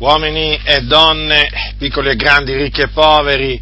uomini e donne, piccoli e grandi, ricchi e poveri,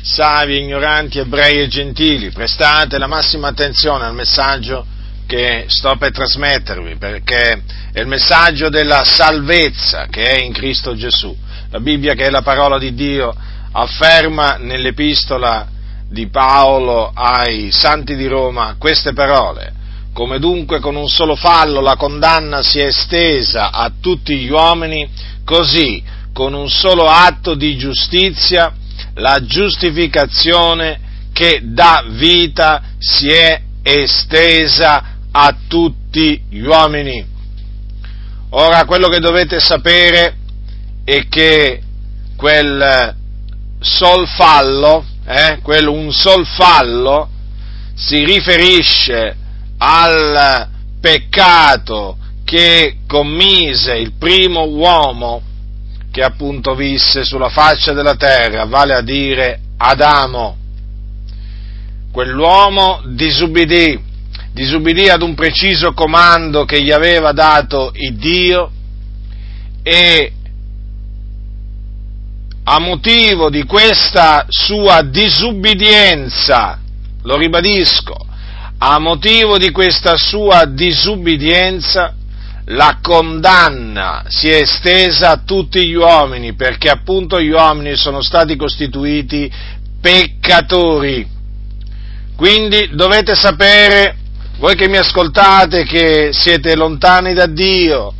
savi e ignoranti, ebrei e gentili, prestate la massima attenzione al messaggio che sto per trasmettervi, perché è il messaggio della salvezza che è in Cristo Gesù. La Bibbia, che è la parola di Dio, afferma nell'epistola di Paolo ai santi di Roma queste parole. Come dunque con un solo fallo la condanna si è estesa a tutti gli uomini, così con un solo atto di giustizia la giustificazione che dà vita si è estesa a tutti gli uomini. Ora quello che dovete sapere è che quel sol fallo, eh, quel un sol fallo, si riferisce al peccato che commise il primo uomo che appunto visse sulla faccia della terra, vale a dire Adamo. Quell'uomo disubbidì, disubbidì ad un preciso comando che gli aveva dato il Dio e a motivo di questa sua disubbidienza, lo ribadisco, a motivo di questa sua disubbidienza, la condanna si è estesa a tutti gli uomini, perché appunto gli uomini sono stati costituiti peccatori. Quindi dovete sapere, voi che mi ascoltate, che siete lontani da Dio,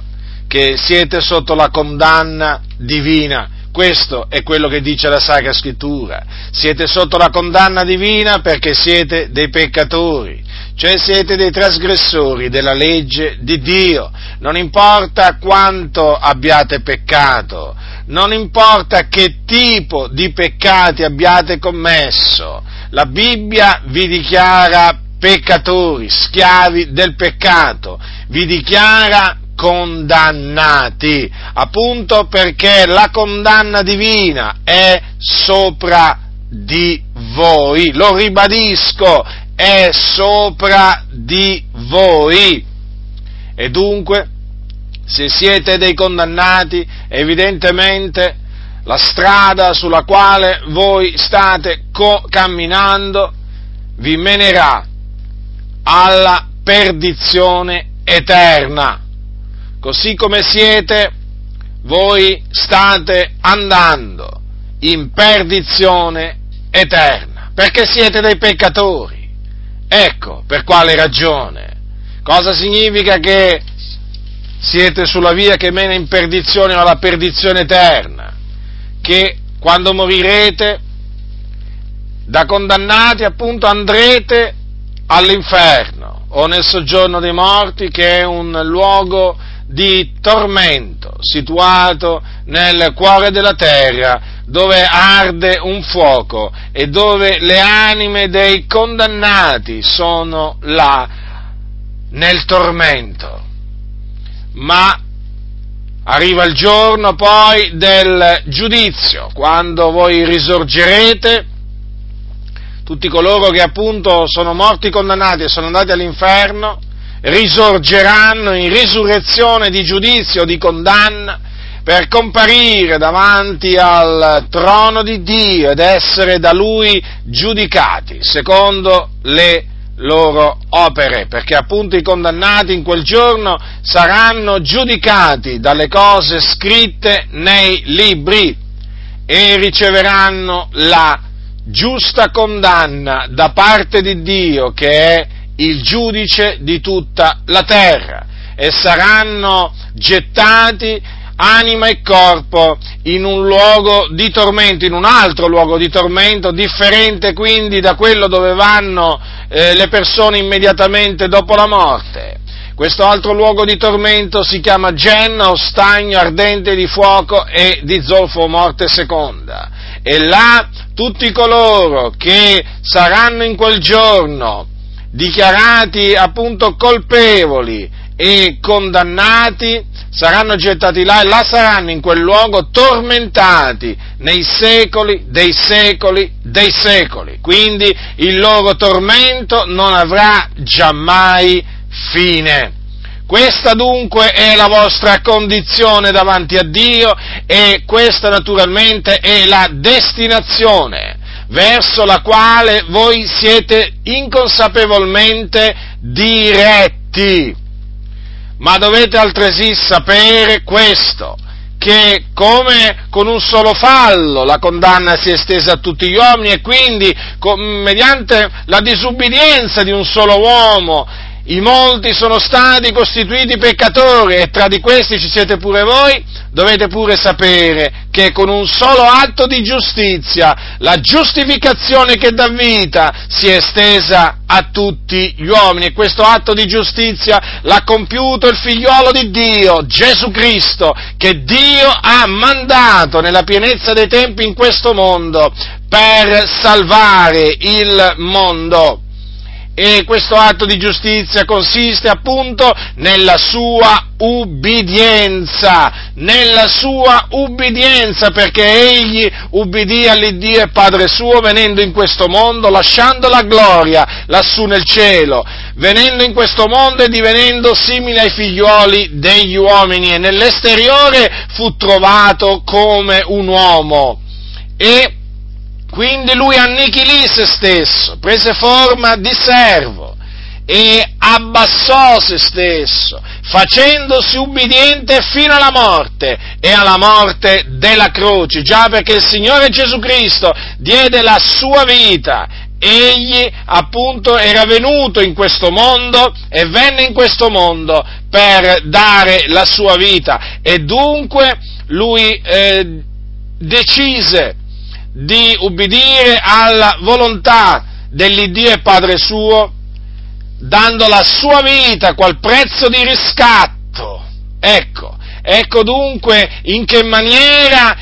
che siete sotto la condanna divina. Questo è quello che dice la Sacra Scrittura. Siete sotto la condanna divina perché siete dei peccatori, cioè siete dei trasgressori della legge di Dio. Non importa quanto abbiate peccato, non importa che tipo di peccati abbiate commesso, la Bibbia vi dichiara peccatori, schiavi del peccato, vi dichiara condannati, appunto perché la condanna divina è sopra di voi, lo ribadisco, è sopra di voi. E dunque, se siete dei condannati, evidentemente la strada sulla quale voi state co- camminando vi menerà alla perdizione eterna così come siete, voi state andando in perdizione eterna, perché siete dei peccatori. Ecco per quale ragione. Cosa significa che siete sulla via che mena in perdizione o alla perdizione eterna? Che quando morirete, da condannati appunto andrete all'inferno o nel soggiorno dei morti che è un luogo di tormento situato nel cuore della terra dove arde un fuoco e dove le anime dei condannati sono là nel tormento. Ma arriva il giorno poi del giudizio, quando voi risorgerete, tutti coloro che appunto sono morti condannati e sono andati all'inferno, risorgeranno in risurrezione di giudizio, di condanna, per comparire davanti al trono di Dio ed essere da Lui giudicati secondo le loro opere, perché appunto i condannati in quel giorno saranno giudicati dalle cose scritte nei libri e riceveranno la giusta condanna da parte di Dio che è il giudice di tutta la terra e saranno gettati anima e corpo in un luogo di tormento, in un altro luogo di tormento, differente quindi da quello dove vanno eh, le persone immediatamente dopo la morte. Questo altro luogo di tormento si chiama Genna o stagno ardente di fuoco e di zolfo morte seconda. E là tutti coloro che saranno in quel giorno dichiarati appunto colpevoli e condannati, saranno gettati là e là saranno in quel luogo tormentati nei secoli dei secoli dei secoli. Quindi il loro tormento non avrà giammai fine. Questa dunque è la vostra condizione davanti a Dio e questa naturalmente è la destinazione verso la quale voi siete inconsapevolmente diretti. Ma dovete altresì sapere questo, che come con un solo fallo la condanna si è estesa a tutti gli uomini e quindi mediante la disubbidienza di un solo uomo i molti sono stati costituiti peccatori e tra di questi ci siete pure voi, dovete pure sapere che con un solo atto di giustizia la giustificazione che dà vita si è estesa a tutti gli uomini. E questo atto di giustizia l'ha compiuto il figliolo di Dio, Gesù Cristo, che Dio ha mandato nella pienezza dei tempi in questo mondo per salvare il mondo e questo atto di giustizia consiste appunto nella sua ubbidienza, nella sua ubbidienza, perché egli ubbidì all'Iddio e Padre suo venendo in questo mondo, lasciando la gloria lassù nel cielo, venendo in questo mondo e divenendo simile ai figlioli degli uomini e nell'esteriore fu trovato come un uomo. E quindi lui annichilì se stesso, prese forma di servo e abbassò se stesso, facendosi ubbidiente fino alla morte e alla morte della croce, già perché il Signore Gesù Cristo diede la sua vita. Egli appunto era venuto in questo mondo e venne in questo mondo per dare la sua vita. E dunque lui eh, decise di ubbidire alla volontà dell'Iddio e Padre suo, dando la sua vita qual prezzo di riscatto. Ecco, ecco dunque in che maniera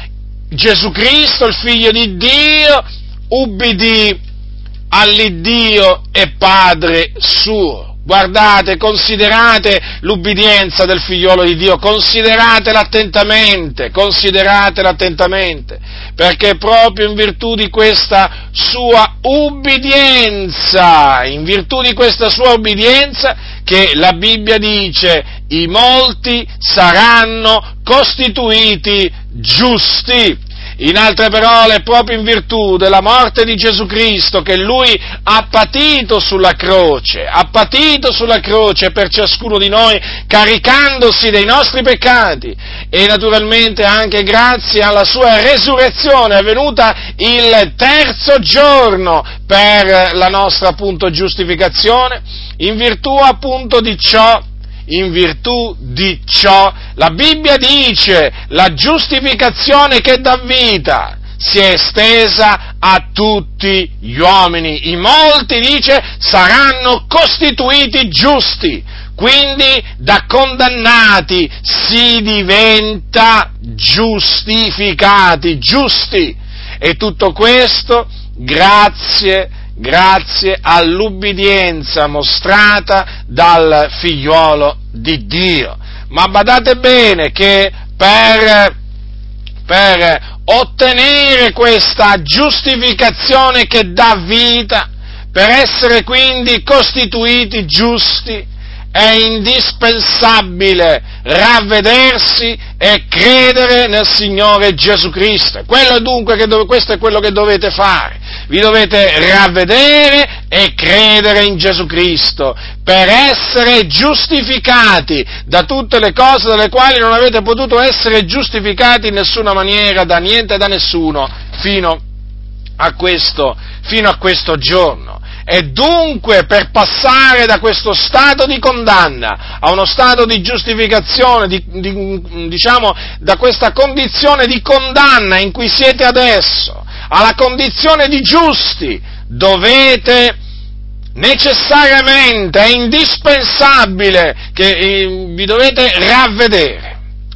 Gesù Cristo, il figlio di Dio, ubbidì all'Iddio e Padre suo. Guardate, considerate l'ubbidienza del figliolo di Dio, consideratela attentamente, consideratela attentamente, perché proprio in virtù di questa sua ubbidienza, in virtù di questa sua ubbidienza, che la Bibbia dice i molti saranno costituiti giusti. In altre parole, proprio in virtù della morte di Gesù Cristo che lui ha patito sulla croce, ha patito sulla croce per ciascuno di noi, caricandosi dei nostri peccati. E naturalmente anche grazie alla sua resurrezione avvenuta il terzo giorno per la nostra appunto giustificazione, in virtù appunto di ciò in virtù di ciò, la Bibbia dice, la giustificazione che dà vita si è estesa a tutti gli uomini. I molti, dice, saranno costituiti giusti. Quindi da condannati si diventa giustificati, giusti. E tutto questo grazie a grazie all'ubbidienza mostrata dal figliuolo di Dio. Ma badate bene che per, per ottenere questa giustificazione che dà vita, per essere quindi costituiti giusti, è indispensabile ravvedersi e credere nel Signore Gesù Cristo. Quello dunque che dove, questo è quello che dovete fare. Vi dovete ravvedere e credere in Gesù Cristo per essere giustificati da tutte le cose dalle quali non avete potuto essere giustificati in nessuna maniera da niente e da nessuno fino a questo, fino a questo giorno. E dunque per passare da questo stato di condanna a uno stato di giustificazione, di, di, diciamo da questa condizione di condanna in cui siete adesso, alla condizione di giusti, dovete necessariamente, è indispensabile che eh, vi dovete ravvedere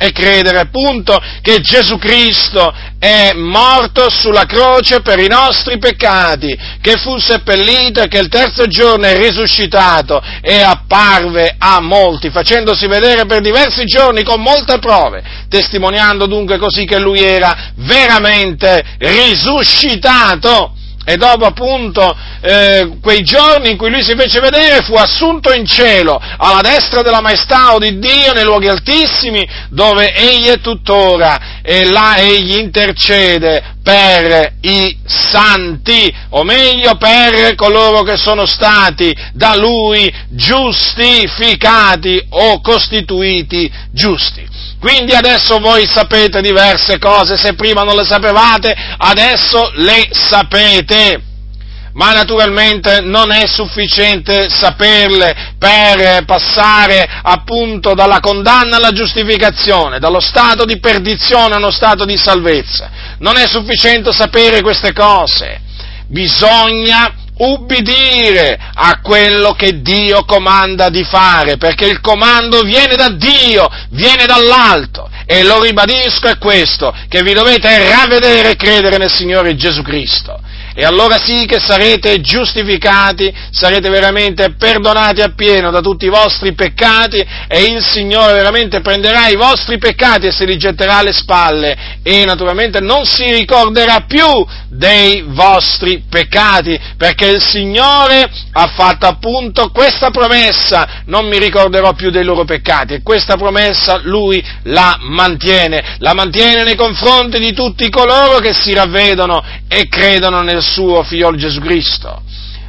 e credere appunto che Gesù Cristo è morto sulla croce per i nostri peccati, che fu seppellito e che il terzo giorno è risuscitato e apparve a molti, facendosi vedere per diversi giorni con molte prove, testimoniando dunque così che lui era veramente risuscitato e dopo appunto eh, quei giorni in cui lui si fece vedere fu assunto in cielo alla destra della maestà o di Dio nei luoghi altissimi dove egli è tuttora e là egli intercede per i santi, o meglio per coloro che sono stati da lui giustificati o costituiti giusti. Quindi adesso voi sapete diverse cose, se prima non le sapevate, adesso le sapete ma naturalmente non è sufficiente saperle per passare appunto dalla condanna alla giustificazione, dallo stato di perdizione a uno stato di salvezza. Non è sufficiente sapere queste cose, bisogna ubbidire a quello che Dio comanda di fare, perché il comando viene da Dio, viene dall'alto. E lo ribadisco è questo, che vi dovete ravvedere e credere nel Signore Gesù Cristo e allora sì che sarete giustificati, sarete veramente perdonati appieno da tutti i vostri peccati e il Signore veramente prenderà i vostri peccati e se li getterà alle spalle e naturalmente non si ricorderà più dei vostri peccati perché il Signore ha fatto appunto questa promessa, non mi ricorderò più dei loro peccati e questa promessa Lui la mantiene, la mantiene nei confronti di tutti coloro che si ravvedono e credono nel suo figlio Gesù Cristo.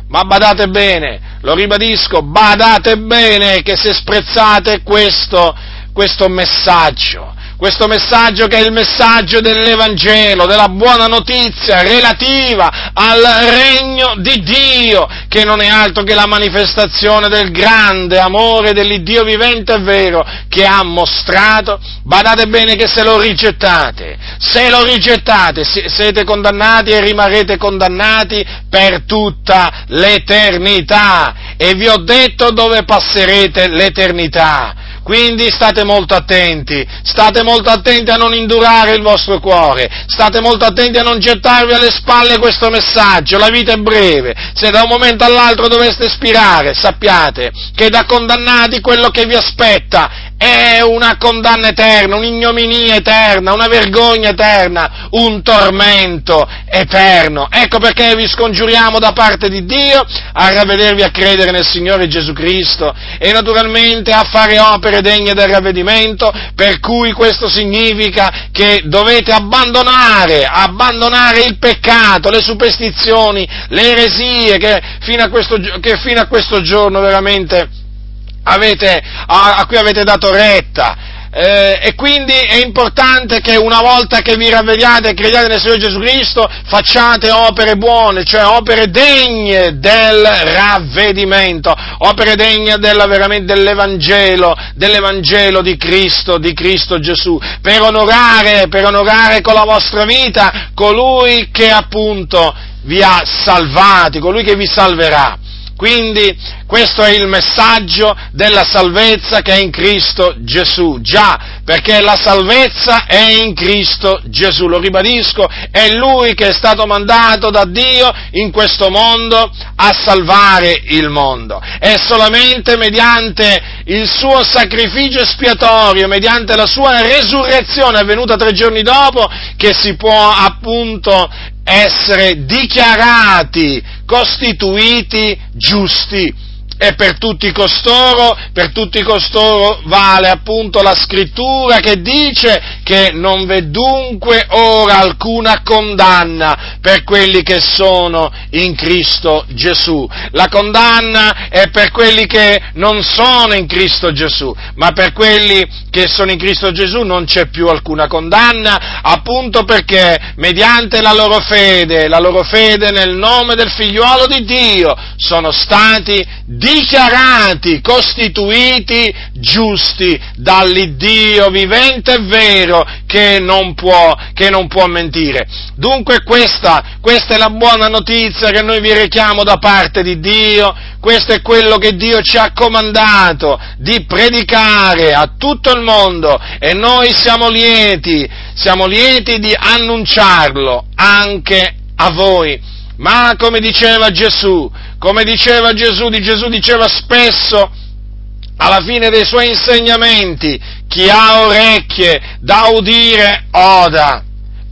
Ma badate bene, lo ribadisco, badate bene che se sprezzate questo, questo messaggio, questo messaggio che è il messaggio dell'Evangelo, della buona notizia relativa al regno di Dio, che non è altro che la manifestazione del grande amore dell'Iddio vivente e vero che ha mostrato. Badate bene che se lo rigettate, se lo rigettate siete condannati e rimarrete condannati per tutta l'eternità. E vi ho detto dove passerete l'eternità quindi state molto attenti, state molto attenti a non indurare il vostro cuore, state molto attenti a non gettarvi alle spalle questo messaggio, la vita è breve, se da un momento all'altro doveste spirare, sappiate che da condannati quello che vi aspetta è una condanna eterna, un'ignominia eterna, una vergogna eterna, un tormento eterno. Ecco perché vi scongiuriamo da parte di Dio a ravvedervi a credere nel Signore Gesù Cristo e naturalmente a fare opere degne del ravvedimento, per cui questo significa che dovete abbandonare, abbandonare il peccato, le superstizioni, le eresie che fino a questo, fino a questo giorno veramente avete, a, a cui avete dato retta. Eh, e quindi è importante che una volta che vi ravvediate e crediate nel Signore Gesù Cristo facciate opere buone, cioè opere degne del ravvedimento, opere degne della, dell'Evangelo, dell'Evangelo di Cristo, di Cristo Gesù, per onorare, per onorare con la vostra vita colui che appunto vi ha salvati, colui che vi salverà. Quindi questo è il messaggio della salvezza che è in Cristo Gesù. Già, perché la salvezza è in Cristo Gesù, lo ribadisco, è Lui che è stato mandato da Dio in questo mondo a salvare il mondo. È solamente mediante il suo sacrificio espiatorio, mediante la sua resurrezione avvenuta tre giorni dopo, che si può appunto essere dichiarati, costituiti giusti e per tutti costoro, per tutti costoro vale appunto la scrittura che dice che non v'è dunque ora alcuna condanna per quelli che sono in Cristo Gesù. La condanna è per quelli che non sono in Cristo Gesù, ma per quelli che sono in Cristo Gesù non c'è più alcuna condanna, appunto perché mediante la loro fede, la loro fede nel nome del figliuolo di Dio, sono stati dichiarati, costituiti giusti dall'Iddio vivente e vero che non può, che non può mentire. Dunque questa, questa è la buona notizia che noi vi rechiamo da parte di Dio, questo è quello che Dio ci ha comandato di predicare a tutto il mondo e noi siamo lieti, siamo lieti di annunciarlo anche a voi. Ma come diceva Gesù, come diceva Gesù, di Gesù diceva spesso alla fine dei suoi insegnamenti, chi ha orecchie da udire oda.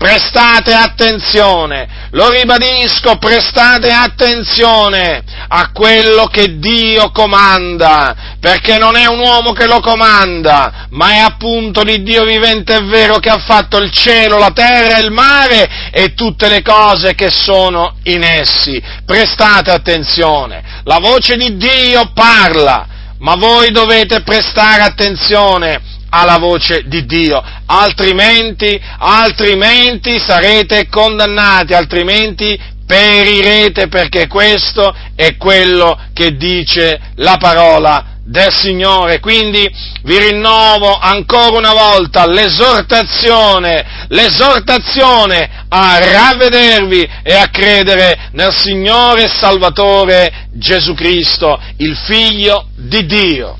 Prestate attenzione, lo ribadisco, prestate attenzione a quello che Dio comanda, perché non è un uomo che lo comanda, ma è appunto l'Iddio vivente e vero che ha fatto il cielo, la terra, il mare e tutte le cose che sono in essi. Prestate attenzione, la voce di Dio parla, ma voi dovete prestare attenzione alla voce di Dio, altrimenti, altrimenti sarete condannati, altrimenti perirete perché questo è quello che dice la parola del Signore. Quindi vi rinnovo ancora una volta l'esortazione, l'esortazione a ravvedervi e a credere nel Signore Salvatore Gesù Cristo, il Figlio di Dio.